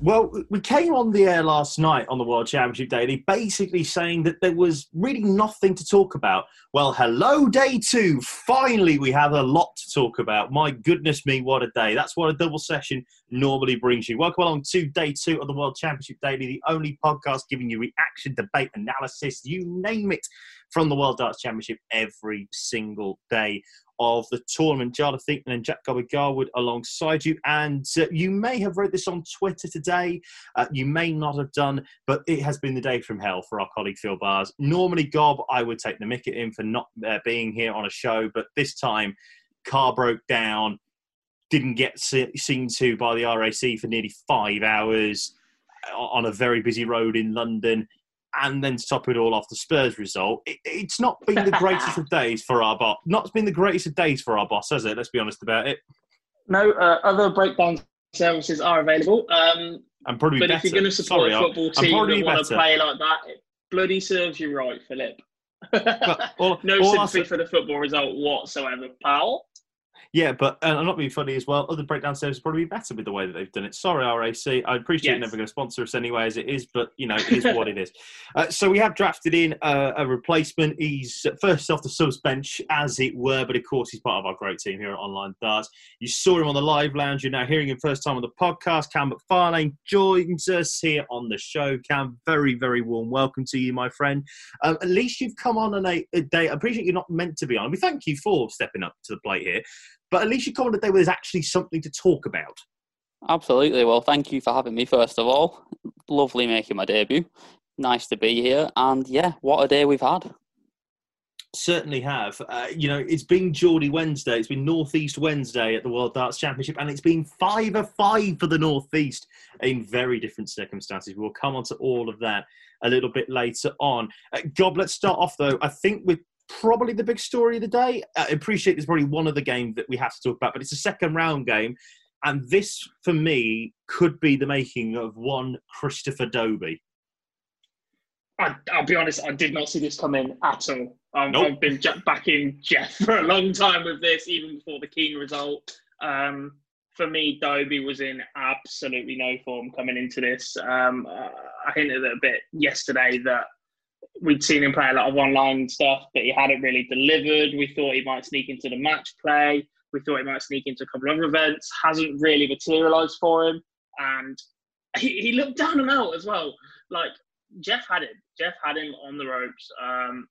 Well, we came on the air last night on the World Championship Daily basically saying that there was really nothing to talk about. Well, hello, day two. Finally, we have a lot to talk about. My goodness me, what a day. That's what a double session normally brings you. Welcome along to day two of the World Championship Daily, the only podcast giving you reaction, debate, analysis, you name it, from the World Darts Championship every single day of the tournament. Jarleth Thinkman and Jack Garwood alongside you. And uh, you may have read this on Twitter today. Uh, you may not have done, but it has been the day from hell for our colleague Phil Bars. Normally, Gob, I would take the mick at him for not uh, being here on a show, but this time, car broke down, didn't get seen to by the RAC for nearly five hours uh, on a very busy road in London and then to top it all off, the Spurs result. It, it's not been the greatest of days for our boss. Not been the greatest of days for our boss, has it? Let's be honest about it. No, uh, other breakdown services are available. Um, I'm probably but better. if you're going to support Sorry, a football team that want to play like that, it bloody serves you right, Philip. all, no all sympathy for the football result whatsoever, pal. Yeah, but and I'm not being funny as well. Other breakdown services probably be better with the way that they've done it. Sorry, RAC. I appreciate yes. you're never going to sponsor us anyway, as it is, but you know it is what it is. Uh, so we have drafted in a, a, replacement. He's first off the subs bench, as it were, but of course he's part of our great team here at Online Darts. You saw him on the live lounge. You're now hearing him first time on the podcast. Cam McFarlane joins us here on the show. Cam, very very warm welcome to you, my friend. Um, at least you've come on a, a day. I appreciate you're not meant to be on. We thank you for stepping up to the plate here. But at least you come on a day where there's actually something to talk about. Absolutely. Well, thank you for having me, first of all. Lovely making my debut. Nice to be here. And yeah, what a day we've had. Certainly have. Uh, you know, it's been Geordie Wednesday. It's been Northeast Wednesday at the World Darts Championship, and it's been five of five for the Northeast in very different circumstances. We'll come on to all of that a little bit later on. Uh, Gob, let's start off though. I think with probably the big story of the day. I appreciate there's probably one of the games that we have to talk about, but it's a second round game. And this, for me, could be the making of one Christopher Dobey. I, will be honest, I did not see this coming at all. Um, nope. I've been backing Jeff for a long time with this, even before the Keen result. Um, for me, Dobey was in absolutely no form coming into this. Um, I hinted a bit yesterday that we'd seen him play a lot of online stuff, but he hadn't really delivered. We thought he might sneak into the match play. We thought he might sneak into a couple of other events. Hasn't really materialised for him, and he, he looked down and out as well. Like Jeff had him. Jeff had him on the ropes. Um,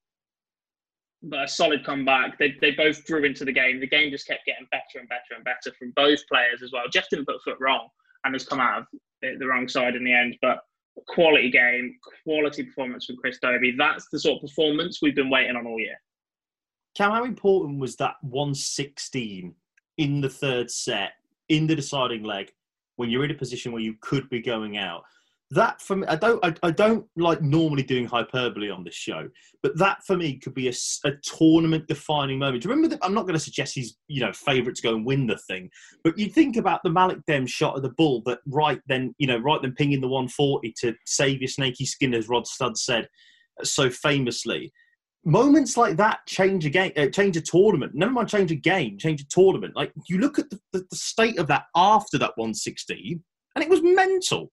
but a solid comeback. They, they both drew into the game. The game just kept getting better and better and better from both players as well. Jeff didn't put foot wrong and has come out of the wrong side in the end, but quality game, quality performance from Chris Dobey. That's the sort of performance we've been waiting on all year. Cam, how important was that 116 in the third set, in the deciding leg, when you're in a position where you could be going out? That for me, I don't, I, I, don't like normally doing hyperbole on this show, but that for me could be a, a tournament defining moment. Remember that I'm not going to suggest he's, you know, favourite to go and win the thing, but you think about the Malik Dem shot of the bull that right then, you know, right then pinging the 140 to save your snaky skin, as Rod Studd said so famously. Moments like that change a game, uh, change a tournament. Never mind, change a game, change a tournament. Like you look at the, the, the state of that after that 116, and it was mental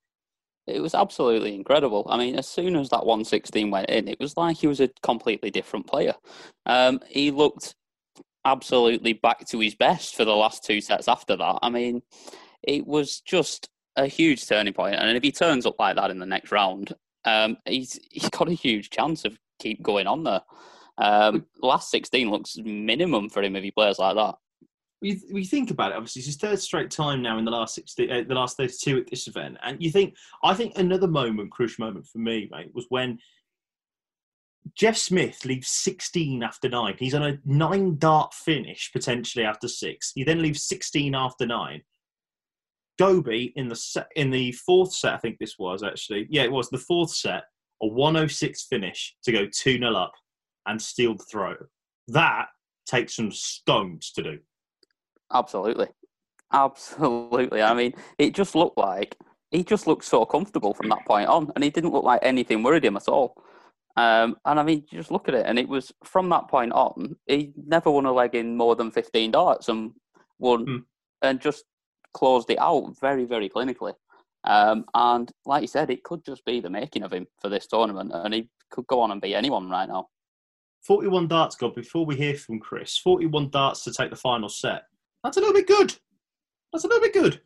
it was absolutely incredible. I mean, as soon as that 116 went in, it was like he was a completely different player. Um, he looked absolutely back to his best for the last two sets after that. I mean, it was just a huge turning point. And if he turns up like that in the next round, um, he's he's got a huge chance of keep going on there. Um, last 16 looks minimum for him if he plays like that we, we think about it. Obviously, it's his third straight time now in the last 60, uh, the last 32 at this event, and you think I think another moment, crucial moment for me, mate, was when Jeff Smith leaves 16 after nine. He's on a nine dart finish potentially after six. He then leaves 16 after nine. Dobey in the set, in the fourth set, I think this was actually, yeah, it was the fourth set, a 106 finish to go 2 0 up and steal the throw. That takes some stones to do. Absolutely. Absolutely. I mean, it just looked like he just looked so comfortable from that point on, and he didn't look like anything worried him at all. Um, and I mean, just look at it, and it was from that point on, he never won a leg in more than 15 darts and won mm. and just closed it out very, very clinically. Um, and like you said, it could just be the making of him for this tournament, and he could go on and beat anyone right now. 41 darts, God, before we hear from Chris. 41 darts to take the final set. That's a little bit good. That's a little bit good.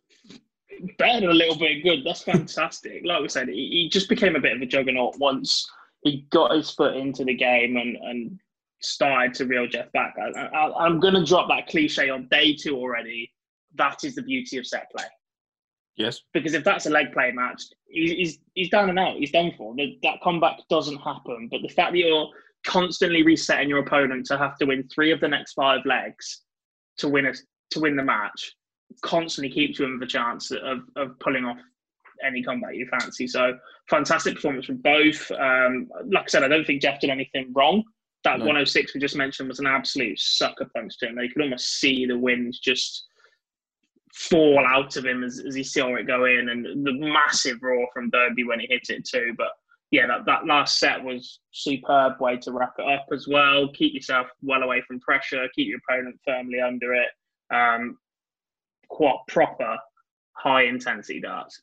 Better than a little bit good. That's fantastic. like we said, he, he, just became a bit of a juggernaut once he got his foot into the game and, and started to reel Jeff back. I, am going to drop that cliche on day two already. That is the beauty of set play. Yes. Because if that's a leg play match, he's, he's down and out. He's done for. That comeback doesn't happen. But the fact that you're constantly resetting your opponent to have to win three of the next five legs to win a, to win the match constantly keeps you in the chance of, of pulling off any combat you fancy. So fantastic performance from both. Um, like I said, I don't think Jeff did anything wrong. That no. 106 we just mentioned was an absolute sucker punch to him. You could almost see the wind just fall out of him as, as he saw it go in, and the massive roar from Dobey when he hit it too. But yeah, that, that last set was superb way to wrap it up as well. Keep yourself well away from pressure, keep your opponent firmly under it. Um, quite proper high intensity darts.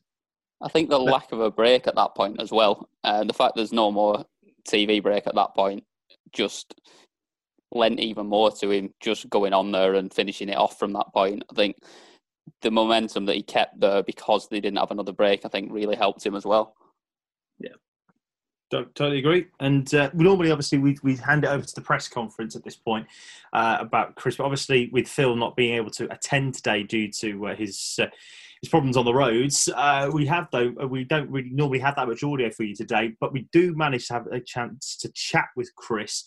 I think the lack of a break at that point as well, uh, the fact there's no more TV break at that point, just lent even more to him just going on there and finishing it off from that point. I think the momentum that he kept there because they didn't have another break, I think really helped him as well. Totally agree. And uh, normally, obviously, we we hand it over to the press conference at this point uh, about Chris. But obviously, with Phil not being able to attend today due to uh, his uh, his problems on the roads, uh, we have though uh, we don't really normally have that much audio for you today. But we do manage to have a chance to chat with Chris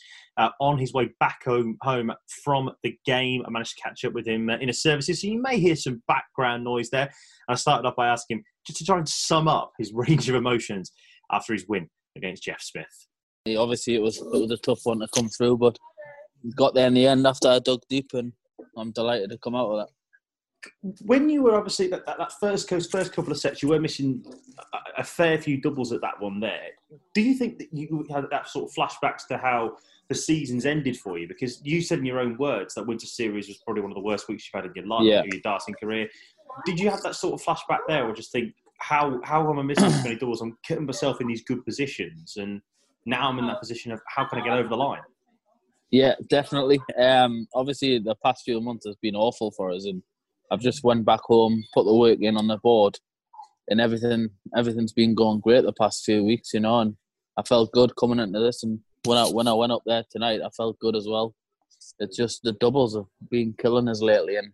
on his way back home home from the game. I managed to catch up with him in a services, so you may hear some background noise there. I started off by asking him just to try and sum up his range of emotions after his win against Jeff Smith. Yeah, obviously, it was it was a tough one to come through, but got there in the end after I dug deep, and I'm delighted to come out of that. When you were obviously that, that, that first first couple of sets, you were missing a, a, fair few doubles at that one. There, do you think that you had that sort of flashbacks to how the seasons ended for you? Because you said in your own words that Winter Series was probably one of the worst weeks you've had in your life, yeah. your darting career. Did you have that sort of flashback there, or just think how how am I missing so many doors? I'm putting myself in these good positions, and now I'm in that position of how can I get over the line? Yeah, definitely. Um, obviously, the past few months has been awful for us, and I've just went back home, put the work in on the board, and everything everything's been going great the past few weeks, you know. And I felt good coming into this, and when I when I went up there tonight, I felt good as well. It's just the doubles have been killing us lately, and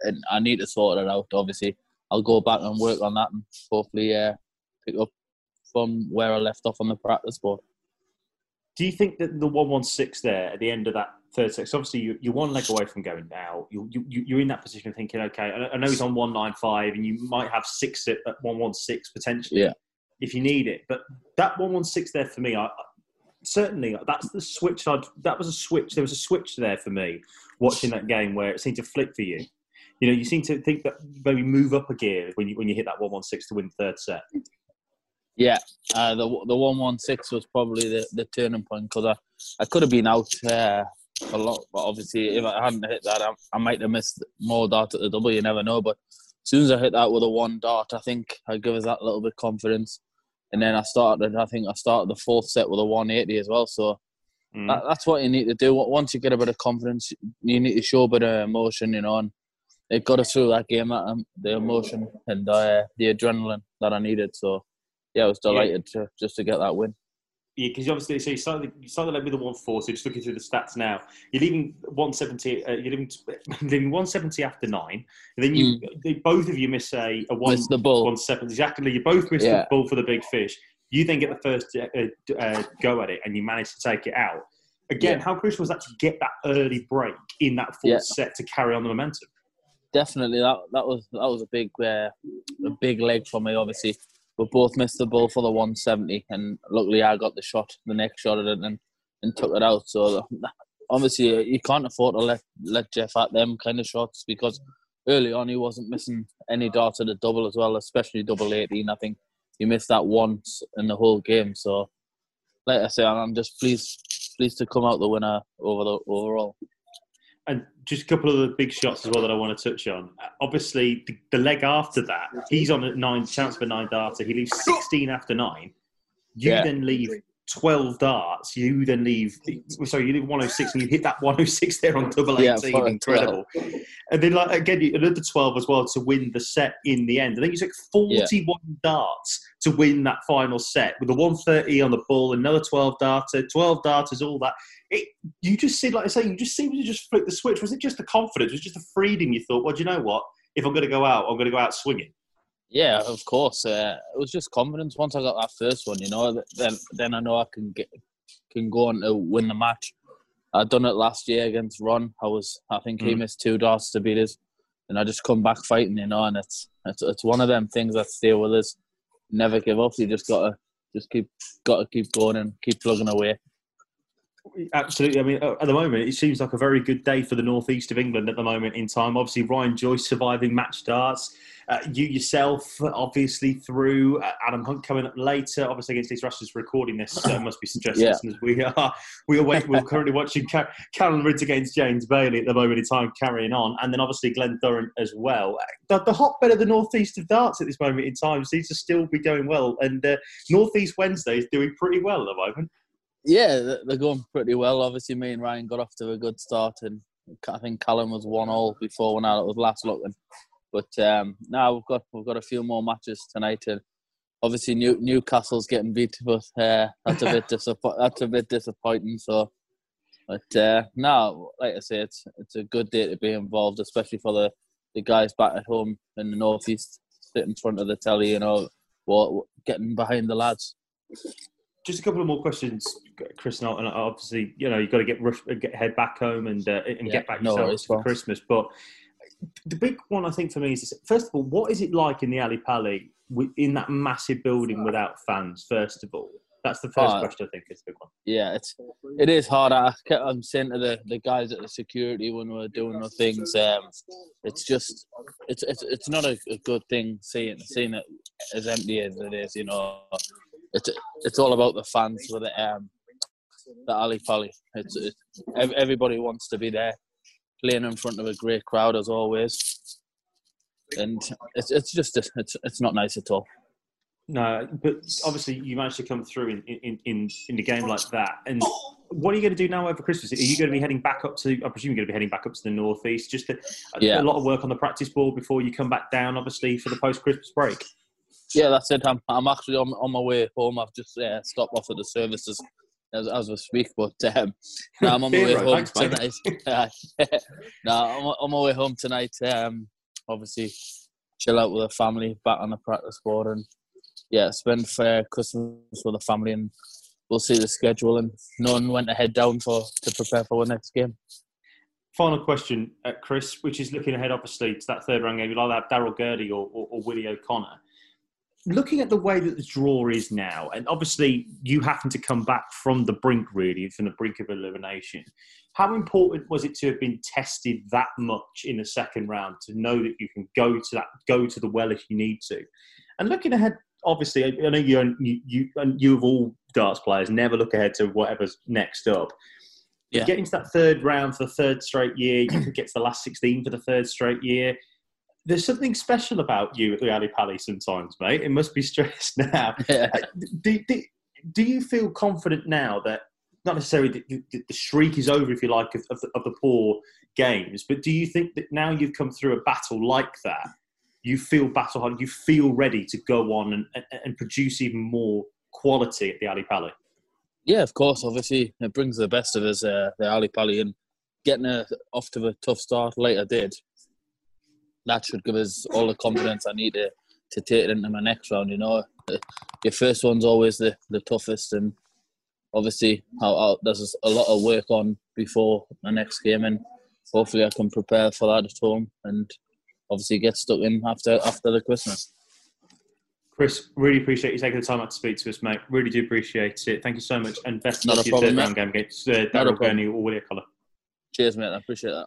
and I need to sort it out. Obviously, I'll go back and work on that and hopefully uh, pick up from where I left off on the practice board. Do you think that the one one six there at the end of that third set? obviously you, you're one leg away from going now. You, you you're in that position of thinking, okay, I know he's on one nine five, and you might have six at one one six potentially, yeah. if you need it. But that one one six there for me, I, certainly that's the switch. I'd, that was a switch. There was a switch there for me watching that game where it seemed to flip for you you know, you seem to think that maybe move up a gear when you when you hit that one one six to win third set. Yeah, uh, the the one one six was probably the, the turning point because I, I could have been out uh, a lot, but obviously if I hadn't hit that, I, I might have missed more dart at the double. You never know, but as soon as I hit that with a one dart, I think I give us that little bit confidence. And then I started, I think I started the fourth set with a 180 as well. So mm. that, that's what you need to do. Once you get a bit of confidence, you need to show a bit of emotion, you know, and it got us through that game. Um, the emotion and uh, the adrenaline that I needed. So yeah, I was delighted yeah. to just to get that win. Yeah, because obviously, so you started, you started with the one four. So just looking through the stats now, you're leaving one seventy. Uh, you're leaving, leaving one seventy after nine, and then you mm. both of you miss a, a one miss the ball one seventy exactly. You both miss yeah. the ball for the big fish. You then get the first uh, uh, go at it, and you manage to take it out. Again, yeah. how crucial was that to get that early break in that fourth set to carry on the momentum? Definitely that that was that was a big uh, a big leg for me. Obviously, we both missed the ball for the 170, and luckily I got the shot, the next shot at it, and, and took it out. So obviously, uh, you can't afford to let let Jeff at them kind of shots because early on he wasn't missing any darts at the double as well, especially double 18. I think he missed that once in the whole game. So, like I say, I'm just pleased pleased to come out the winner over the overall. And just a couple of the big shots as well that I want to touch on. Obviously, the, the leg after that, he's on a nine chance for nine darter. He leaves 16 after nine. You Yeah. then leave 12 darts. You then leave, sorry, you leave 106 and you hit that 106 there on double 18. Yeah, Incredible. And then, like, again, another 12 as well to win the set in the end. I think you took 41 darts to win that final set with the 130 on the ball, another 12 darter, 12 darters, all that. It, you just see, like I say, you just seemed to just flip the switch. Was it just the confidence? Was it just the freedom? You thought, well, do you know what? If I'm going to go out, I'm going to go out swinging. Yeah, of course. Uh, it was just confidence. Once I got that first one, you know, then then I know I can get can go on to win the match. I done it last year against Ron. I was, I think he Mm. missed two darts to beat us, and I just come back fighting, you know. And it's it's it's one of them things that stay with us. Never give up. You just gotta just keep gotta keep going and keep plugging away. Absolutely. I mean, uh, at the moment, it seems like a very good day for the northeast of England at the moment in time. Obviously, Ryan Joyce surviving match darts. Uh, you yourself, obviously, through uh, Adam Hunt coming up later. Obviously, against these Russians recording this, so must be stressed Yeah. We are we are we're currently watching Car- Callan Rydz against James Bailey at the moment in time, carrying on, and then obviously Glen Durrant as well. The, the hotbed of the northeast of darts at this moment in time seems to still be going well, and uh, Northeast Wednesday is doing pretty well at the moment. Yeah, they're going pretty well. Obviously, me and Ryan got off to a good start, and I think Callan was one all before when I was last looking. But um, now we've got we've got a few more matches tonight, and obviously New, Newcastle's getting beat, but uh, that's a bit disappo- that's a bit disappointing. So, but uh, no, like I say, it's it's a good day to be involved, especially for the, the guys back at home in the northeast, sitting in front of the telly, you know, what getting behind the lads. Just a couple of more questions, Chris. And and obviously, you know, you've got to get rush, get head back home and uh, and Yeah, get back no yourself for. Christmas. But the big one, I think, for me is this, first of all, what is it like in the Ali Pali in that massive building without fans? First of all, that's the first Uh, question. I think is the big one. yeah, it's it is hard. I kept, I'm saying to the, the guys at the security when we're doing the things, um, it's just it's it's it's not a, a good thing seeing seeing it as empty as it is. You know, it's it's all about the fans with it. Um, the Ali Pali. It's, it's everybody wants to be there, playing in front of a great crowd as always, and it's it's just it's it's not nice at all. No, but obviously you managed to come through in in, in, in a game like that. And what are you going to do now over Christmas? Are you going to be heading back up to? I presume you're going to be heading back up to the northeast. Just a- Yeah. a lot of work on the practice ball before you come back down, obviously for the post Christmas break. Yeah, that's it. I'm, I'm actually on, on my way home. I've just uh, stopped off at the services as, as we speak, but um, no, I'm on my way home tonight. no, I'm on my way home tonight. Um, obviously, chill out with the family, back on the practice board, and yeah, spend uh, Christmas with the family, and we'll see the schedule and knowing when to head down for to prepare for the next game. Final question, uh, Chris, which is looking ahead, obviously, to that third round game. You'll either have Daryl Gurney or, or, or Willie O'Connor. Looking at the way that the draw is now, and obviously you happen to come back from the brink, really, from the brink of elimination. How important was it to have been tested that much in the second round to know that you can go to that, go to the well if you need to? And looking ahead, obviously, I know you, you, you, and you of all darts players never look ahead to whatever's next up. Yeah. Getting to that third round for the third straight year, you could get to the last 16 for the third straight year. There's something special about you at the Ali Pali sometimes, mate. It must be stressed now. Uh, do, do, do you feel confident now that not necessarily the, the, the streak is over, if you like, of, of, the, of the poor games, but do you think that now you've come through a battle like that, you feel battle hard, you feel ready to go on and, and, and produce even more quality at the Ali Pali? Yeah, of course. Obviously, it brings the best of us, uh, the Ali Pali, and getting a, off to a tough start later did. That should give us all the confidence I need to, to take it into my next round. You know, your first one's always the, the toughest, and obviously, I'll, there's a lot of work on before the next game, and hopefully, I can prepare for that at home, and obviously get stuck in after after the Christmas. Chris, really appreciate you taking the time out to speak to us, mate. Really do appreciate it. Thank you so much. And best of luck for your third round game against uh, Not a Daryl problem. Gurney or Willie O'Connor. Cheers, mate. I appreciate that.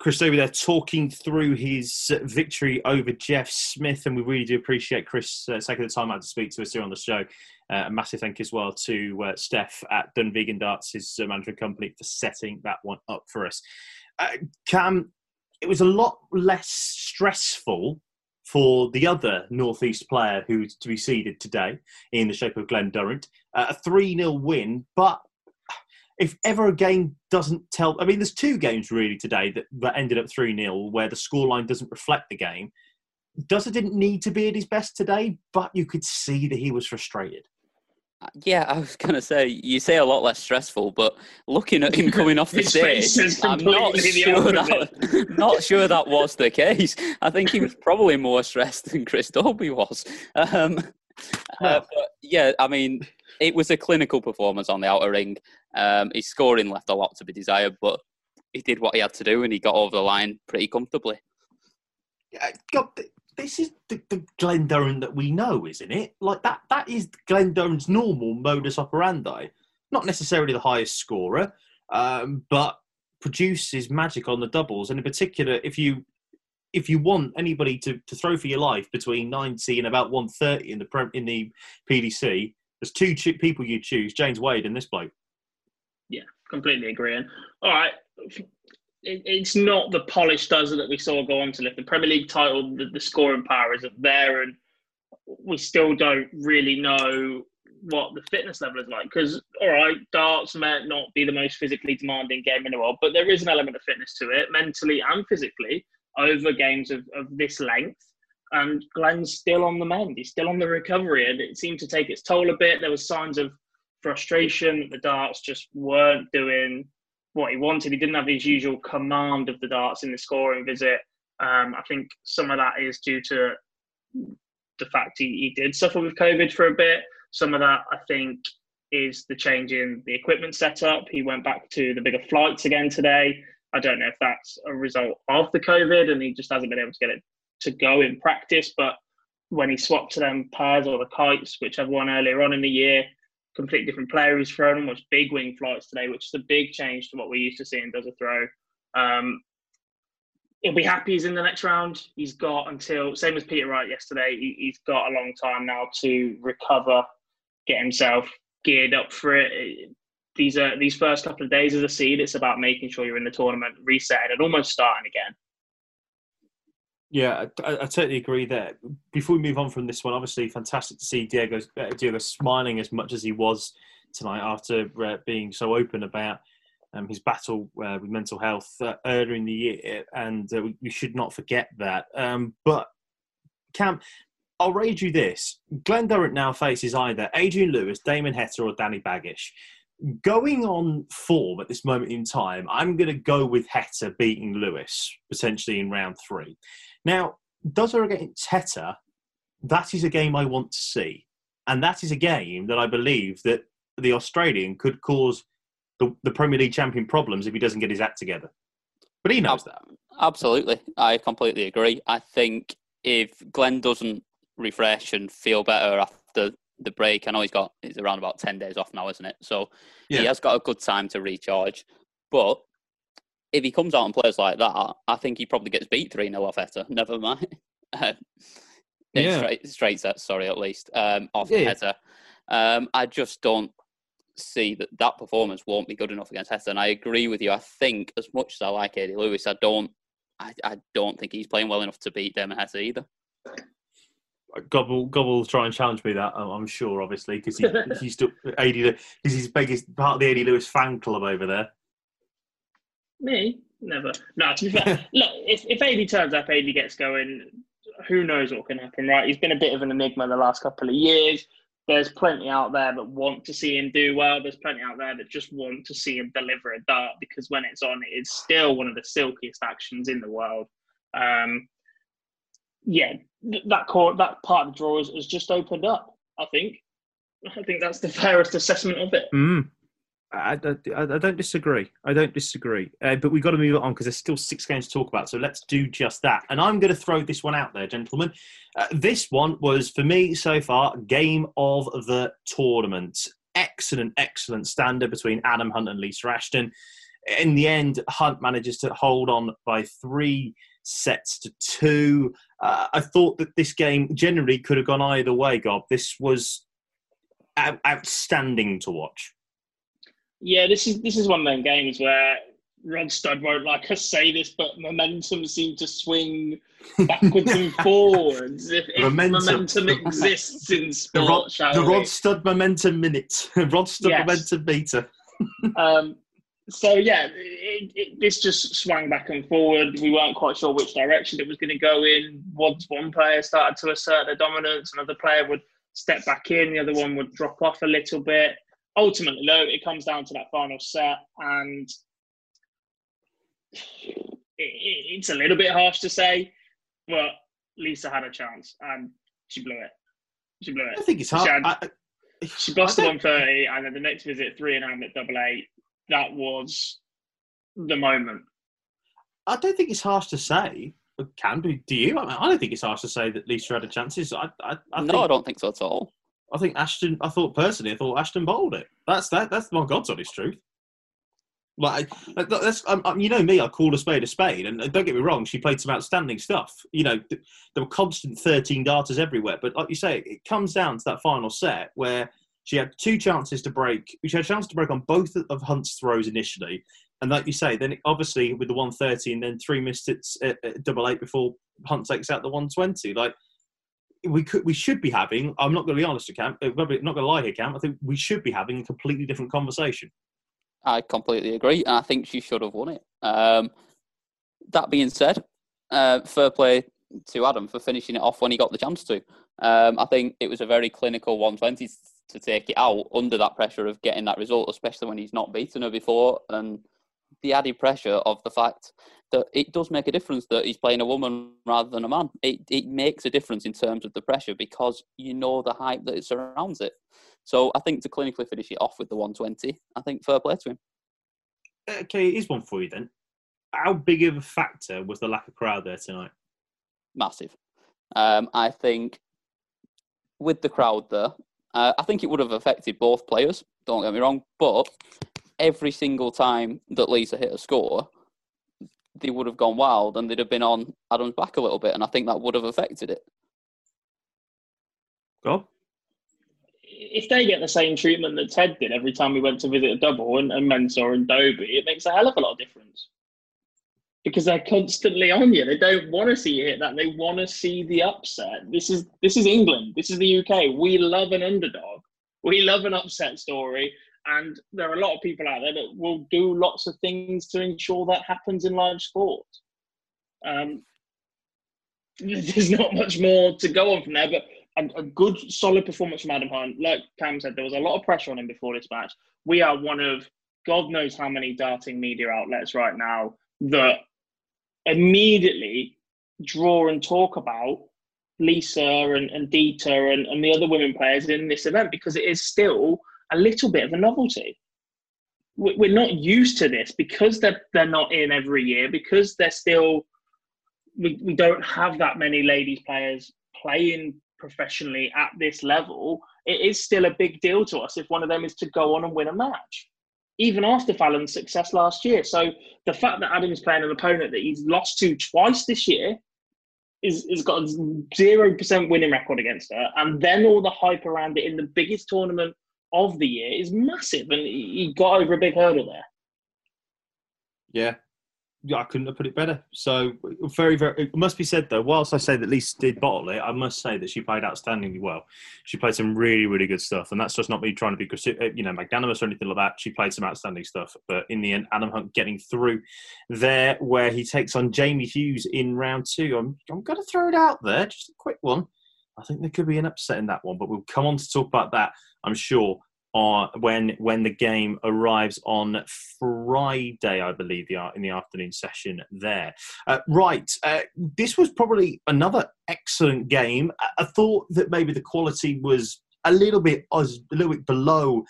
Chris over there talking through his victory over Jeff Smith, and we really do appreciate Chris uh, taking the time out to speak to us here on the show. Uh, a massive thank you as well to uh, Steph at Dunvegan Darts, his uh, management company, for setting that one up for us. Uh, Cam, it was a lot less stressful for the other Northeast player who's to be seeded today in the shape of Glen Durrant. Uh, a 3 0 win, but if ever a game doesn't tell, I mean, there's two games really today that, that ended up 3 0 where the scoreline doesn't reflect the game. Duzza didn't need to be at his best today, but you could see that he was frustrated. Uh, yeah, I was going to say, you say a lot less stressful, but looking at him coming off the stage, I'm not sure, that, not sure that was the case. I think he was probably more stressed than Chris Dobey was. Um, uh, but yeah, I mean, it was a clinical performance on the outer ring. Um, his scoring left a lot to be desired, but he did what he had to do and he got over the line pretty comfortably. God, this is the, the Glen Durrant that we know, isn't it? Like that that is Glen Durrant's normal modus operandi. Not necessarily the highest scorer, um, but produces magic on the doubles. And in particular, if you if you want anybody to, to throw for your life between 90 and about 130 in the in the PDC, there's two people you choose: James Wade and this bloke. Yeah, completely agreeing. All right, it, it's not the polished Duzza that we saw go on to lift the Premier League title. The, the scoring power isn't there, and we still don't really know what the fitness level is like. Because all right, darts may not be the most physically demanding game in the world, but there is an element of fitness to it, mentally and physically, over games of, of this length. And Glen's still on the mend. He's still on the recovery, and it seemed to take its toll a bit. There was signs of frustration that the darts just weren't doing what he wanted. He didn't have his usual command of the darts in the scoring visit. Um, I think some of that is due to the fact he, he did suffer with COVID for a bit. Some of that, I think, is the change in the equipment setup. He went back to the bigger flights again today. I don't know if that's a result of the COVID and he just hasn't been able to get it to go in practice. But when he swapped to them pairs or the kites, whichever one earlier on in the year, completely different player who's thrown almost big wing flights today, which is a big change to what we used to see in does a throw. Um, he'll be happy he's in the next round. He's got until same as Peter Wright yesterday. He, has got a long time now to recover, get himself geared up for it. These are these first couple of days as a seed. It's about making sure you're in the tournament, resetting, and almost starting again. Yeah, I, I, totally agree there. Before we move on from this one, obviously fantastic to see Diogo, uh, Diogo smiling as much as he was tonight after uh, being so open about um, his battle uh, with mental health uh, earlier in the year, and uh, we, we, should not forget that. Um, but Cam, I'll raise you this: Glen Durrant now faces either Adrian Lewis, Damon Heta, or Danny Baggish. Going on form at this moment in time, I'm going to go with Heta beating Lewis potentially in round three. Now, Duzza against Heta, that is a game I want to see. And that is a game that I believe that the Australian could cause the, the Premier League champion problems if he doesn't get his act together. But he knows that. Absolutely. I completely agree. I think if Glen doesn't refresh and feel better after the break, I know he's got he's around about ten days off now, isn't it? So yeah. he has got a good time to recharge. But if he comes out and plays like that, I think he probably gets beat 3 0 off Heta. Never mind. yeah. Straight, straight set, sorry, at least, um, off yeah. Heta. Um, I just don't see that that performance won't be good enough against Heta. And I agree with you. I think, as much as I like Eddie Lewis, I don't, I, I don't think he's playing well enough to beat Damon Heta either. Gobble, will, God will try and challenge me that I'm sure, obviously, because he, he's still Eddie. He's his biggest part of the Eddie Lewis fan club over there. Me? Never. No, to be fair, look, if, if AD turns up, AD gets going, who knows what can happen, right? He's been a bit of an enigma the last couple of years. There's plenty out there that want to see him do well. There's plenty out there that just want to see him deliver a dart because when it's on, it's still one of the silkiest actions in the world. Um, yeah, that core, that part of the draw has, has just opened up. I think. I think that's the fairest assessment of it. Mm. I, I, I, don't disagree. I don't disagree. Uh, but we've got to move it on because there's still six games to talk about. So let's do just that. And I'm going to throw this one out there, gentlemen. Uh, this one was, for me so far, game of the tournament. Excellent, excellent standard between Adam Hunt and Lisa Ashton. In the end, Hunt manages to hold on by three sets to two. Uh, I thought that this game generally could have gone either way, Gob. This was outstanding to watch. Yeah, this is this is one of them games where Rod Studd won't like us say this, but momentum seemed to swing backwards and forwards. If, if momentum. momentum. exists in sport, the Rod, the Rod Studd momentum minute, Rod Studd yes. momentum meter. um, so yeah, it, it, this just swung back and forward. We weren't quite sure which direction it was going to go in. Once one player started to assert their dominance, another player would step back in, the other one would drop off a little bit ultimately, though, it comes down to that final set, and it, it's a little bit harsh to say, but Lisa had a chance and she blew it. She blew it. I think it's hard. She, had, I, she lost the 130, and then the next visit, three and nine at double eight. That was the moment. I don't think it's harsh to say. It can be. Do you? I, mean, I don't think it's harsh to say that Lisa had a chances. I, I, I no, think, I don't think so at all. I think Ashton. I thought personally, I thought Ashton bowled it. That's that. That's my God's honest truth. Like that's, um, you know me, I call a spade a spade, and don't get me wrong, she played some outstanding stuff. You know, there were constant thirteen darters everywhere, but like you say, it comes down to that final set where she had two chances to break. She had a chance to break on both of Hunt's throws initially, and like you say, then obviously with the one thirty and then three missed it at, at double eight before Hunt takes out the one twenty. Like we could we should be having. I'm not going to be honest, Cam. I'm uh, not going to lie here, Camp. I think we should be having a completely different conversation. I completely agree, and I think she should have won it. Um, that being said, uh, fair play to Adam for finishing it off when he got the chance to. Um, I think it was a very clinical 120 to take it out under that pressure of getting that result, especially when he's not beaten her before, and the added pressure of the fact that it does make a difference that he's playing a woman rather than a man. It it makes a difference in terms of the pressure because you know the hype that surrounds it. So I think to clinically finish it off with the 120, I think fair play to him. Okay, here's one for you then. How big of a factor was the lack of crowd there tonight? Massive. Um, I think with the crowd there, uh, I think it would have affected both players. Don't get me wrong, but every single time that Lisa hit a score, they would have gone wild and they'd have been on Adam's back a little bit, and I think that would have affected it. Go. If they get the same treatment that Ted did every time we went to visit a double and, and Mensah and Dobey, it makes a hell of a lot of difference. Because they're constantly on you. They don't want to see you hit that. They want to see the upset. This is this is England. This is the UK. We love an underdog. We love an upset story. And there are a lot of people out there that will do lots of things to ensure that happens in live sport. Um, there's not much more to go on from there, but a, a, good, solid performance from Adam Hunt. Like Cam said, there was a lot of pressure on him before this match. We are one of God knows how many darting media outlets right now that immediately draw and talk about Lisa and, and Deta and, and the other women players in this event because it is still a little bit of a novelty. We're not used to this because they're, they're not in every year, because they're still, we, we don't have that many ladies players playing professionally at this level. It is still a big deal to us if one of them is to go on and win a match, even after Fallon's success last year. So the fact that Adam's playing an opponent that he's lost to twice this year is, is got a zero percent winning record against her, and then all the hype around it in the biggest tournament of the year is massive, and he got over a big hurdle there. Yeah, yeah, I couldn't have put it better. So very, very. It must be said though. Whilst I say that Lisa did bottle it, I must say that she played outstandingly well. She played some really, really good stuff, and that's just not me trying to be, uh, you know, magnanimous or anything like that. She played some outstanding stuff, but in the end, Adam Hunt getting through there, where he takes on Jamie Hughes in round two. I'm, I'm going to throw it out there, just a quick one. I think there could be an upset in that one, but we'll come on to talk about that. I'm sure on when when the game arrives on Friday, I believe, the in the afternoon session there. Uh, right, uh, this was probably another excellent game. I, I, thought that maybe the quality was a little bit a little bit below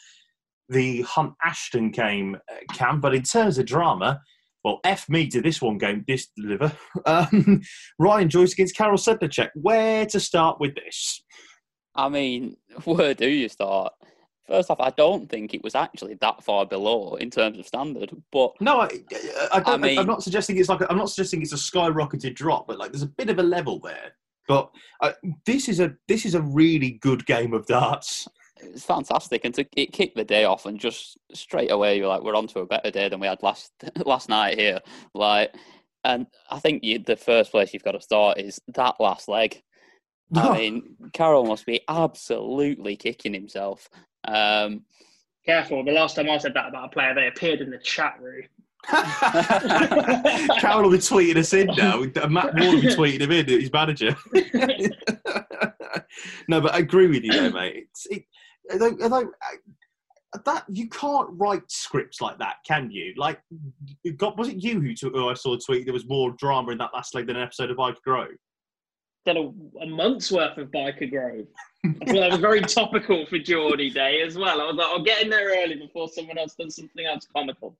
the Hunt Ashton game, uh, Cam, but in terms of drama. Well, F me to this one game, this deliver. Um, Ryan Joyce against Karel Sedlacek. Where to start with this? I mean, where do you start? First off, I don't think it was actually that far below in terms of standard. But no, I, I, I mean, I'm not suggesting it's like a, I'm not suggesting it's a skyrocketed drop, but like there's a bit of a level there. But uh, this is a this is a really good game of darts. It's fantastic, and to it kicked the day off, and just straight away you're like, we're on to a better day than we had last last night here. Like, and I think you, the first place you've got to start is that last leg. I mean, Karel must be absolutely kicking himself. Um, Careful, the last time I said that about a player, they appeared in the chat room. Karel will be tweeting us in now. Matt Ward will be tweeting him in, his manager. no, but I agree with you there, mate. It's, it, although, although, that you can't write scripts like that, can you? Like, got, was it you who, took, who I saw a tweet? There was more drama in that last leg than an episode of Byker Grove Than a, a, month's worth of Byker Grove. I thought that was very topical for Geordie Day as well. I was like, I'll get in there early before someone else does something else comical.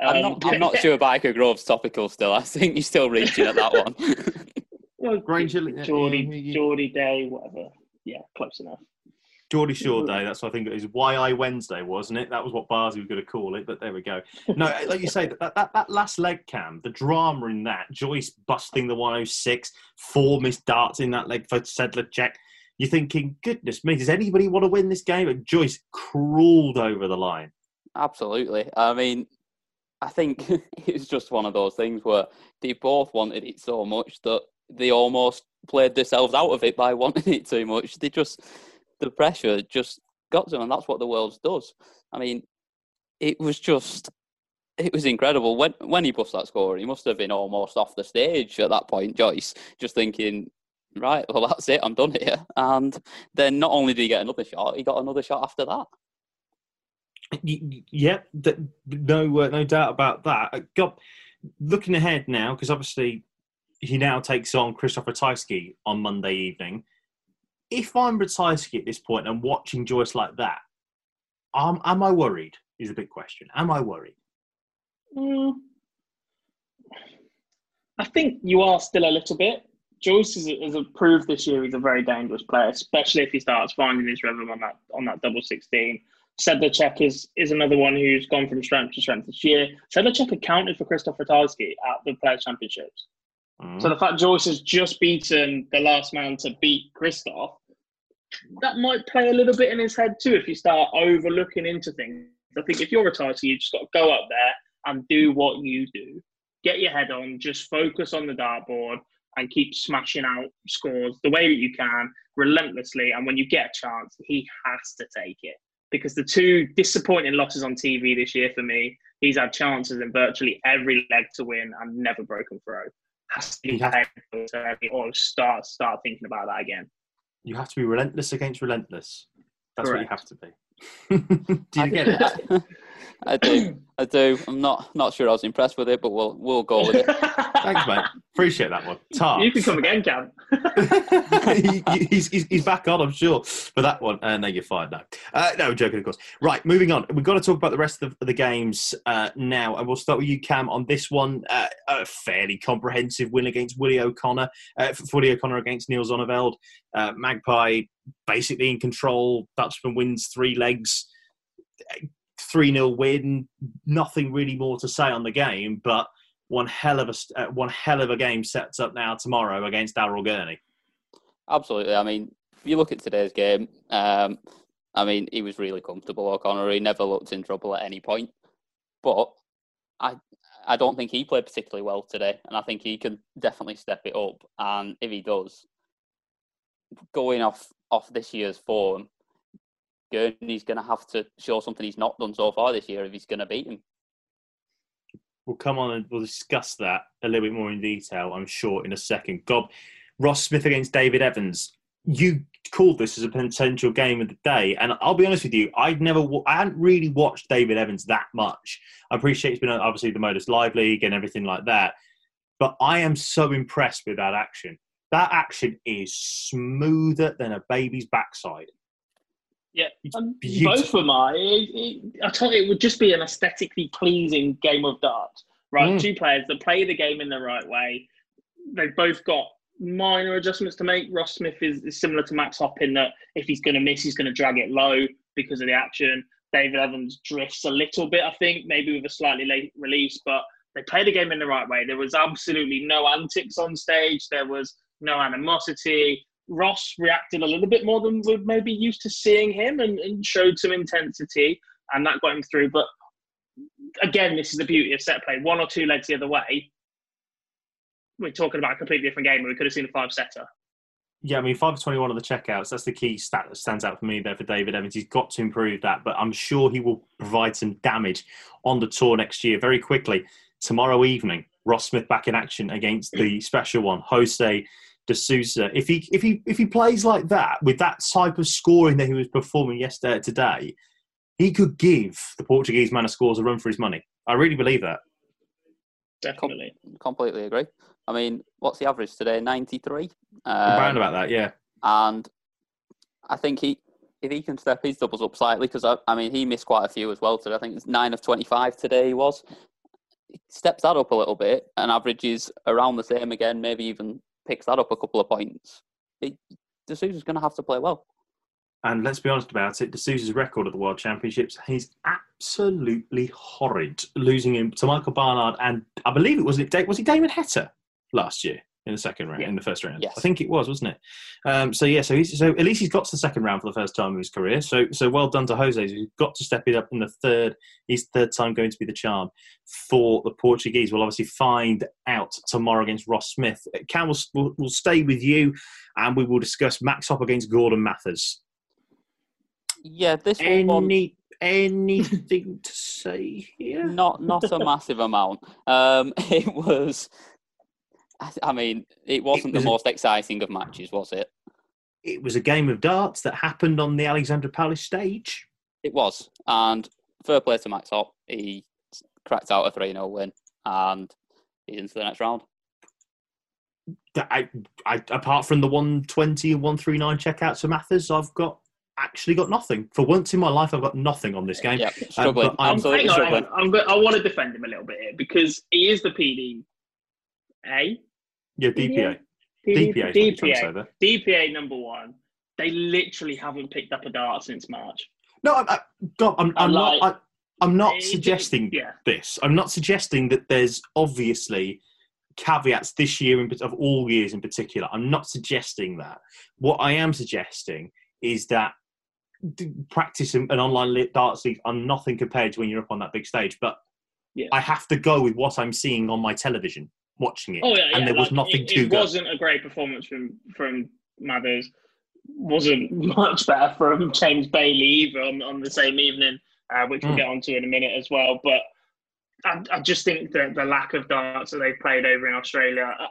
Um, I'm not. I'm not sure Byker Grove's topical still. I think you're still reaching at that one. well, Granger, Geordie, Geordie Day, whatever. Yeah, close enough. Geordie Shore mm. Day. That's what I think it was. YI Wednesday, wasn't it? That was what Barzi was going to call it. But there we go. No, like you say, that, that that last leg cam, the drama in that, Joyce busting the 106, four missed darts in that leg for Sedlacek. You're thinking, goodness me, does anybody want to win this game? And Joyce crawled over the line. Absolutely. I mean, I think it's just one of those things where they both wanted it so much that they almost played themselves out of it by wanting it too much. They just the pressure just got to him, and that's what the world does. I mean, it was just it was incredible when when he bust that score. He must have been almost off the stage at that point, Joyce, just thinking, right, well that's it, I'm done here. And then not only did he get another shot, he got another shot after that. Yeah, no, uh, no doubt about that. Uh, God, looking ahead now, because obviously he now takes on Christopher Ratajski on Monday evening if I'm Ratajski at this point and watching Joyce like that, am, am I worried? Is a big question. Am I worried? Mm. I think you are still a little bit. Joyce has, has proved this year he's a very dangerous player, especially if he starts finding his rhythm on that on that double sixteen. Sedlacek is is another one who's gone from strength to strength this year. Sedlacek accounted for Christoph Ratajski at the Players Championships. Mm. So the fact Joyce has just beaten the last man to beat Christoph that might play a little bit in his head too if you start overlooking into things. I think if you're a title, you just got to go up there and do what you do. Get your head on, just focus on the dartboard and keep smashing out scores the way that you can, relentlessly. And when you get a chance, he has to take it. Because the two disappointing losses on TV this year for me, he's had chances in virtually every leg to win and never broken through. Has to be or start start thinking about that again. You have to be relentless against relentless. That's Correct. what you have to be. do you get it? I do. I do. I'm not not sure I was impressed with it, but we'll we'll go with it. Thanks, mate. Appreciate that one. Tar. You can come again, Cam. he, he's, he's, he's, back on, I'm sure, for that one. Uh, no, you're fine. No, uh, no, joking, of course. Right, moving on. We've got to talk about the rest of the games uh, now, and we'll start with you, Cam, on this one. Uh, a fairly comprehensive win against Willie O'Connor, uh, for Willie O'Connor against Niels Zonneveld. Uh, Magpie basically in control. Dutchman wins three legs 3 0 win. Nothing really more to say on the game, but one hell of a uh, one hell of a game sets up now tomorrow against Daryl Gurney. Absolutely. I mean, if you look at today's game, um, I mean, he was really comfortable. O'Connor. He never looked in trouble at any point. But I, I don't think he played particularly well today, and I think he can definitely step it up. And if he does, going off off this year's form, Gurney's going to have to show something he's not done so far this year if he's going to beat him. We'll come on and we'll discuss that a little bit more in detail, I'm sure, in a second. Gob, Ross Smith against David Evans. You called this as a potential game of the day, and I'll be honest with you, I'd never, I hadn't really watched David Evans that much. I appreciate it's been obviously the Modus Live League and everything like that, but I am so impressed with that action. That action is smoother than a baby's backside. Yeah, um, both of them are. It, it, I tell you, it would just be an aesthetically pleasing game of darts, right? Mm. Two players that play the game in the right way. They've both got minor adjustments to make. Ross Smith is, is similar to Max Hopp in that if he's going to miss, he's going to drag it low because of the action. David Evans drifts a little bit, I think, maybe with a slightly late release, but they play the game in the right way. There was absolutely no antics on stage. There was no animosity. Ross reacted a little bit more than we're maybe used to seeing him and, and showed some intensity, and that got him through. But again, this is the beauty of set play. One or two legs the other way, we're talking about a completely different game. And we could have seen a five setter. Yeah, I mean, five twenty one of the checkouts. That's the key stat that stands out for me there for David Evans. He's got to improve that, but I'm sure he will provide some damage on the tour next year very quickly. Tomorrow evening, Ross Smith back in action against the special one, Jose De Sousa. If he if he if he plays like that with that type of scoring that he was performing yesterday today, he could give the Portuguese man of scores a run for his money. I really believe that. Definitely, Com- completely agree. I mean, what's the average today? 93? Um, Around about that, yeah. And I think he, if he can step his doubles up slightly, because I, I, mean, he missed quite a few as well today. I think it's 9 of 25 today he was. He steps that up a little bit and averages around the same again, maybe even picks that up a couple of points. It, De Sousa's going to have to play well. And let's be honest about it, De Sousa's record at the World Championships, he's absolutely horrid, losing him to Michael Barnard and I believe it was it was he Damon Heta last year in the second round, yeah. in the first round. Yes. I think it was, wasn't it? Um, so yeah, so he's, so at least he's got to the second round for the first time in his career. So so well done to Jose. He's got to step it up in the third. His third time going to be the charm for the Portuguese. We'll obviously find out tomorrow against Ross Smith. Cam will will will stay with you, and we will discuss Max Hopp against Gordon Mathers. Yeah, this Any, one. Anything to say here? Not not a massive amount. Um, it was I mean, it wasn't it was the most exciting of matches, was it? It was a game of darts that happened on the Alexandra Palace stage. It was, and fair play to Max Hopp. He cracked out a 3 0 win, and he's into the next round. I, I, apart from the 120 and 139 checkouts for Mathers, I've got actually got nothing. For once in my life, I've got nothing on this game. Yeah, struggling. Um, I'm, Absolutely struggling. I'm, I'm, i want to defend him a little bit here because he is the PD. A, yeah, DPA. DPA. DPA. DPA number one. They literally haven't picked up a dart since March. No, I, I, God, I'm, I'm like, not. I, am not suggesting yeah. this. I'm not suggesting that there's obviously caveats this year in, of all years in particular. I'm not suggesting that. What I am suggesting is that practice and online darts leagues are nothing compared to when you're up on that big stage. But yeah. I have to go with what I'm seeing on my television watching it. Oh, yeah, and yeah. there was like, nothing it, to it wasn't a great performance from from Mathers. Wasn't much better from James Bailey either on, on the same evening, uh, which we'll mm. get onto in a minute as well. But I, I just think that the lack of darts that they played over in Australia. Uh,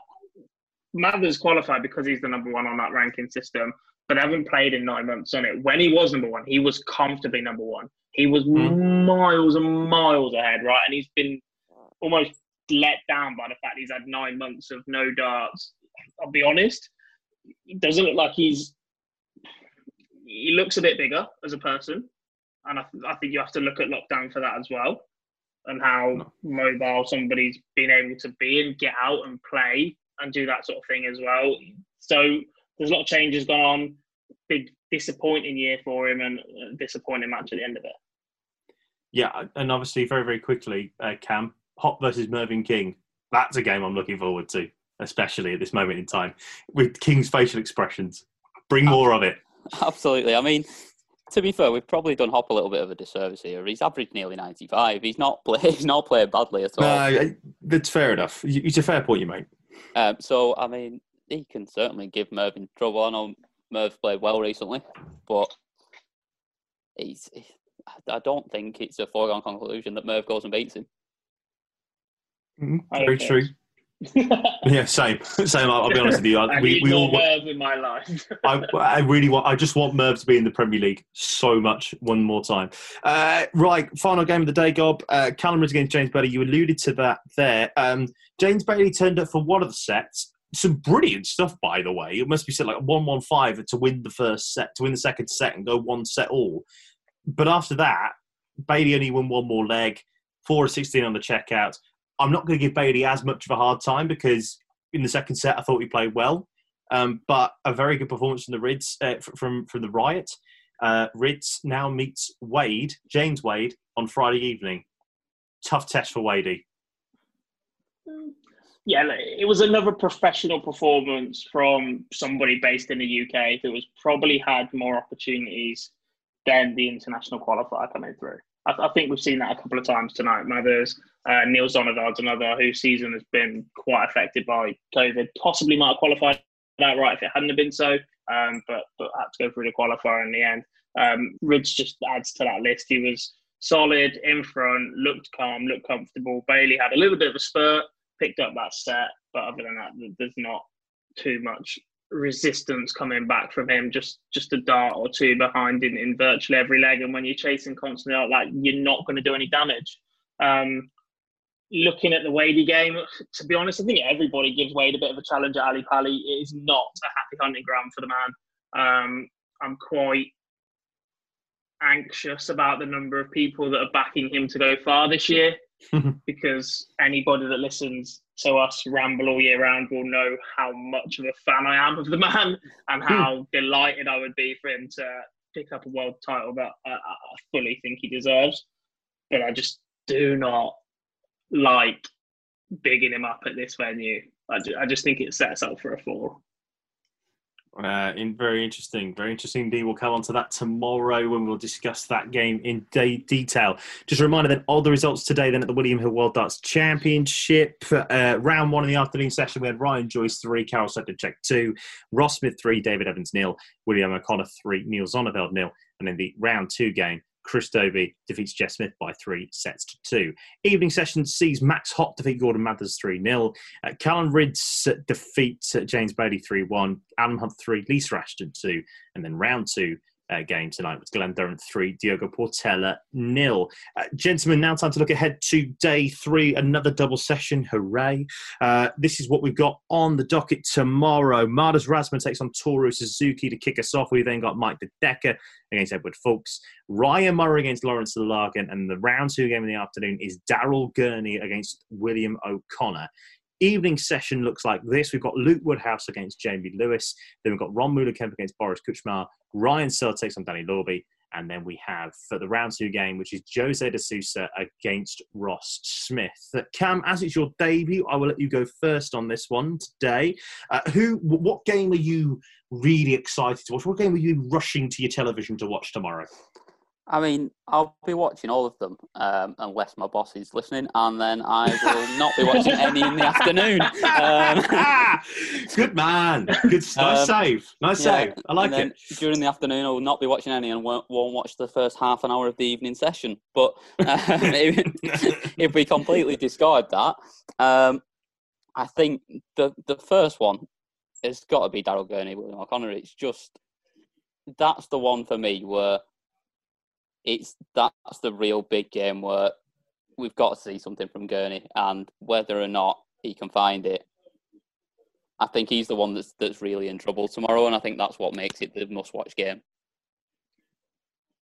Mathers qualified because he's the number one on that ranking system, but haven't played in nine months on it. When he was number one, he was comfortably number one. He was mm. miles and miles ahead, right? And he's been almost let down by the fact he's had nine months of no darts. I'll be honest, it doesn't look like he's. He looks a bit bigger as a person, and I, I think you have to look at lockdown for that as well, and how mobile somebody's been able to be and get out and play and do that sort of thing as well. So there's a lot of changes gone on. Big disappointing year for him and disappointing match at the end of it. Yeah, and obviously very very quickly, uh, Cam Hopp versus Mervyn King. That's a game I'm looking forward to, especially at this moment in time with King's facial expressions. Bring more of it. Absolutely. I mean, to be fair, we've probably done Hopp a little bit of a disservice here. He's averaged nearly 95. He's not play, he's not played badly at all. No, that's fair enough. It's a fair point you make. Um, so, I mean, he can certainly give Mervyn trouble. I know Merv's played well recently, but he's. I don't think it's a foregone conclusion that Merv goes and beats him. Mm-hmm. Very true. yeah, same, same. I'll, I'll, be honest with you. I, we, need we more all, Merv in my life. I, I really want. I just want Merv to be in the Premier League so much. One more time. Uh, right, final game of the day, Gob. Uh, Callan against James Bailey. You alluded to that there. Um, James Bailey turned up for one of the sets. Some brilliant stuff, by the way. It must be said like one one five to win the first set, to win the second set, and go one set all. But after that, Bailey only won one more leg. Four of sixteen on the checkout I'm not going to give Bailey as much of a hard time because in the second set I thought he played well, um, but a very good performance from the Rydz uh, from from the Riot. Uh, Rydz now meets Wade, James Wade, on Friday evening. Tough test for Wadey. Yeah, it was another professional performance from somebody based in the UK who has probably had more opportunities than the international qualifier coming through. I, I, think we've seen that a couple of times tonight. Mathers, uh, Neil Zonneveld's another whose season has been quite affected by COVID. Possibly might have qualified right if it hadn't been so, um, but but had to go through the qualifier in the end. Um, Rydz just adds to that list. He was solid in front, looked calm, looked comfortable. Bailey had a little bit of a spurt, picked up that set, but other than that, there's not too much resistance coming back from him, just just a dart or two behind in, in virtually every leg. And when you're chasing constantly like that, you're not going to do any damage. Um, looking at the Wadey game, to be honest, I think everybody gives Wade a bit of a challenge at Ali Pali. It is not a happy hunting ground for the man. Um, I'm quite anxious about the number of people that are backing him to go far this year because anybody that listens to us ramble all year round will know how much of a fan I am of the man and how hmm. delighted I would be for him to pick up a world title that I, I fully think he deserves. But I just do not like bigging him up at this venue. I, I just think it sets up for a fall. Uh, in very interesting, very interesting indeed. We'll come on to that tomorrow when we'll discuss that game in de- detail. Just a reminder that all the results today then at the William Hill World Darts Championship. Uh, round one in the afternoon session, we had Ryan Joyce three, Karel Sedlacek two, Ross Smith three, David Evans nil, William O'Connor three, Neil Zonneveld nil, and in the round two game, Chris Dobey defeats Jeff Smith by three sets to two. Evening session sees Max Hopp defeat Gordon Mathers 3 0. Uh, Callan Rydz defeat uh, James Bailey 3 1. Adam Hunt 3, Lisa Ashton 2. And then round two uh, game tonight with Glen Durrant 3, Diogo Portela nil. Uh, gentlemen, now time to look ahead to day three, another double session. Hooray. Uh, this is what we've got on the docket tomorrow. Madars Razma takes on Toru Suzuki to kick us off. We then got Mike De Decker against Edward Foulkes, Ryan Murray against Lourence Ilagan, and the round two game in the afternoon is Daryl Gurney against William O'Connor evening session looks like this. We've got Luke Woodhouse against Jamie Lewis. Then we've got Ron Meulenkamp against Boris Krcmar. Ryan Searle takes on Danny Lauby. And then we have for the round two game, which is Jose de Sousa against Ross Smith. Cam, as it's your debut, I will let you go first on this one today. Uh, who? What game are you really excited to watch? What game are you rushing to your television to watch tomorrow? I mean, I'll be watching all of them um, unless my boss is listening, and then I will not be watching any in the afternoon. Um, Good man. Good. Nice um, save. Nice yeah, save. I like it. During the afternoon, I will not be watching any and won't, won't watch the first half an hour of the evening session. But um, if, if, we completely discard that, um, I think the the first one has got to be Daryl Gurney, William O'Connor. It's just that's the one for me where it's that's the real big game where we've got to see something from Gurney, and whether or not he can find it, I think he's the one that's that's really in trouble tomorrow, and I think that's what makes it the must-watch game.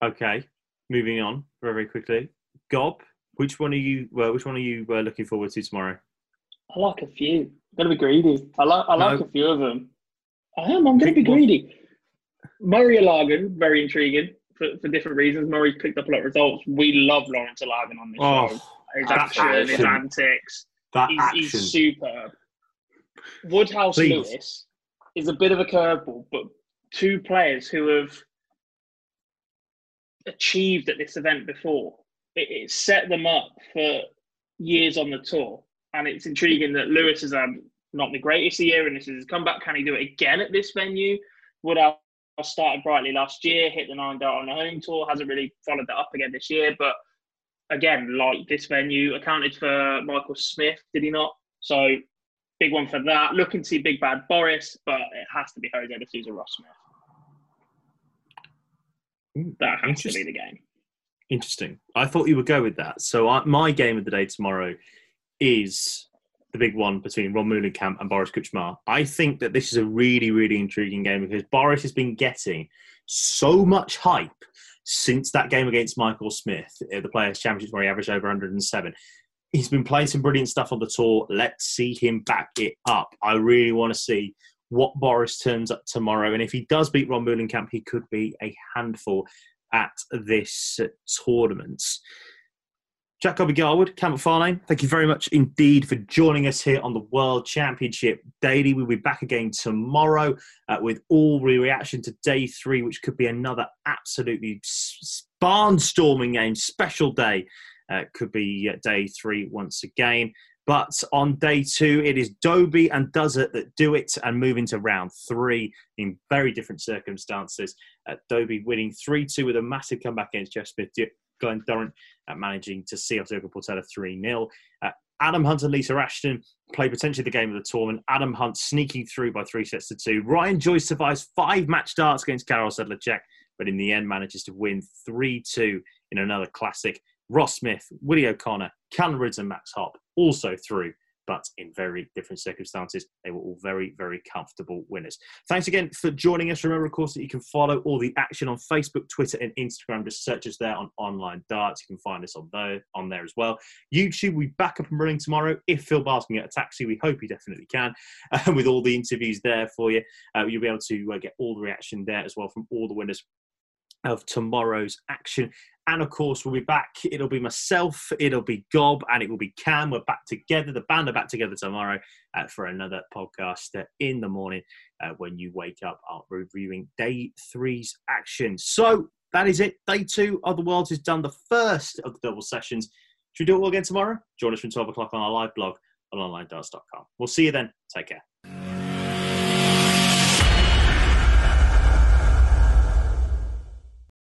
Okay, moving on very, very quickly. Gob, which one are you? Well, which one are you uh, looking forward to tomorrow? I like a few. I'm gonna be greedy. I like I like no. a few of them. I am. I'm gonna be greedy. Murray Ilagan, very intriguing for, for different reasons. Murray's picked up a lot of results. We love Lourence Ilagan on this oh, show. His action, action, his antics. That he's, action. he's superb. Woodhouse Please. Lewis is a bit of a curveball, but two players who have achieved at this event before. It, it set them up for years on the tour, and it's intriguing that Lewis has had um, not the greatest year, and this is his comeback. Can he do it again at this venue? Woodhouse started brightly last year, hit the nine dart on the home tour, hasn't really followed that up again this year, but again, like this venue, accounted for Michael Smith, did he not? So big one for that. Looking to see Big Bad Boris, but it has to be Jose De Sousa Ross Smith. Hmm, that has to be the game. Interesting. I thought you would go with that. So I, my game of the day tomorrow is the big one between Ron Meulenkamp and Boris Krcmar. I think that this is a really, really intriguing game because Boris has been getting so much hype since that game against Michael Smith, the Players' Championship, where he averaged over 107. He's been playing some brilliant stuff on the tour. Let's see him back it up. I really want to see what Boris turns up tomorrow. And if he does beat Ron Meulenkamp, he could be a handful at this tournament. Jack Gobby Garwood, Cam McFarlane, thank you very much indeed for joining us here on the World Championship Daily. We'll be back again tomorrow uh, with all the reaction to day three, which could be another absolutely barnstorming game, special day. Uh, could be uh, day three once again. But on day two, it is Dobey and Doesert that do it and move into round three in very different circumstances. Uh, Dobey winning 3 2 with a massive comeback against Jeff Smith Glen Durrant uh, managing to see Diogo Portela 3 0. Uh, Adam Hunt and Lisa Ashton play potentially the game of the tournament. Adam Hunt sneaking through by three sets to two. Ryan Joyce survives five match darts against Karel Sedlacek, but in the end manages to win 3 2 in another classic. Ross Smith, Willie O'Connor, Callan Rydz, and Max Hopp also through but in very different circumstances. They were all very, very comfortable winners. Thanks again for joining us. Remember, of course, that you can follow all the action on Facebook, Twitter, and Instagram. Just search us there on online darts. You can find us on there, on there as well. YouTube, we back up and running tomorrow. If Phil Bars can get a taxi, we hope he definitely can. Uh, with all the interviews there for you, uh, you'll be able to uh, get all the reaction there as well from all the winners of tomorrow's action. And of course, we'll be back. It'll be myself, it'll be Gob, and it will be Cam. We're back together. The band are back together tomorrow uh, for another podcast uh, in the morning uh, when you wake up, uh, reviewing day three's action. So that is it. Day two of the Worlds is done, the first of the double sessions. Should we do it all again tomorrow? Join us from 12 o'clock on our live blog on onlinedarts.com. We'll see you then. Take care.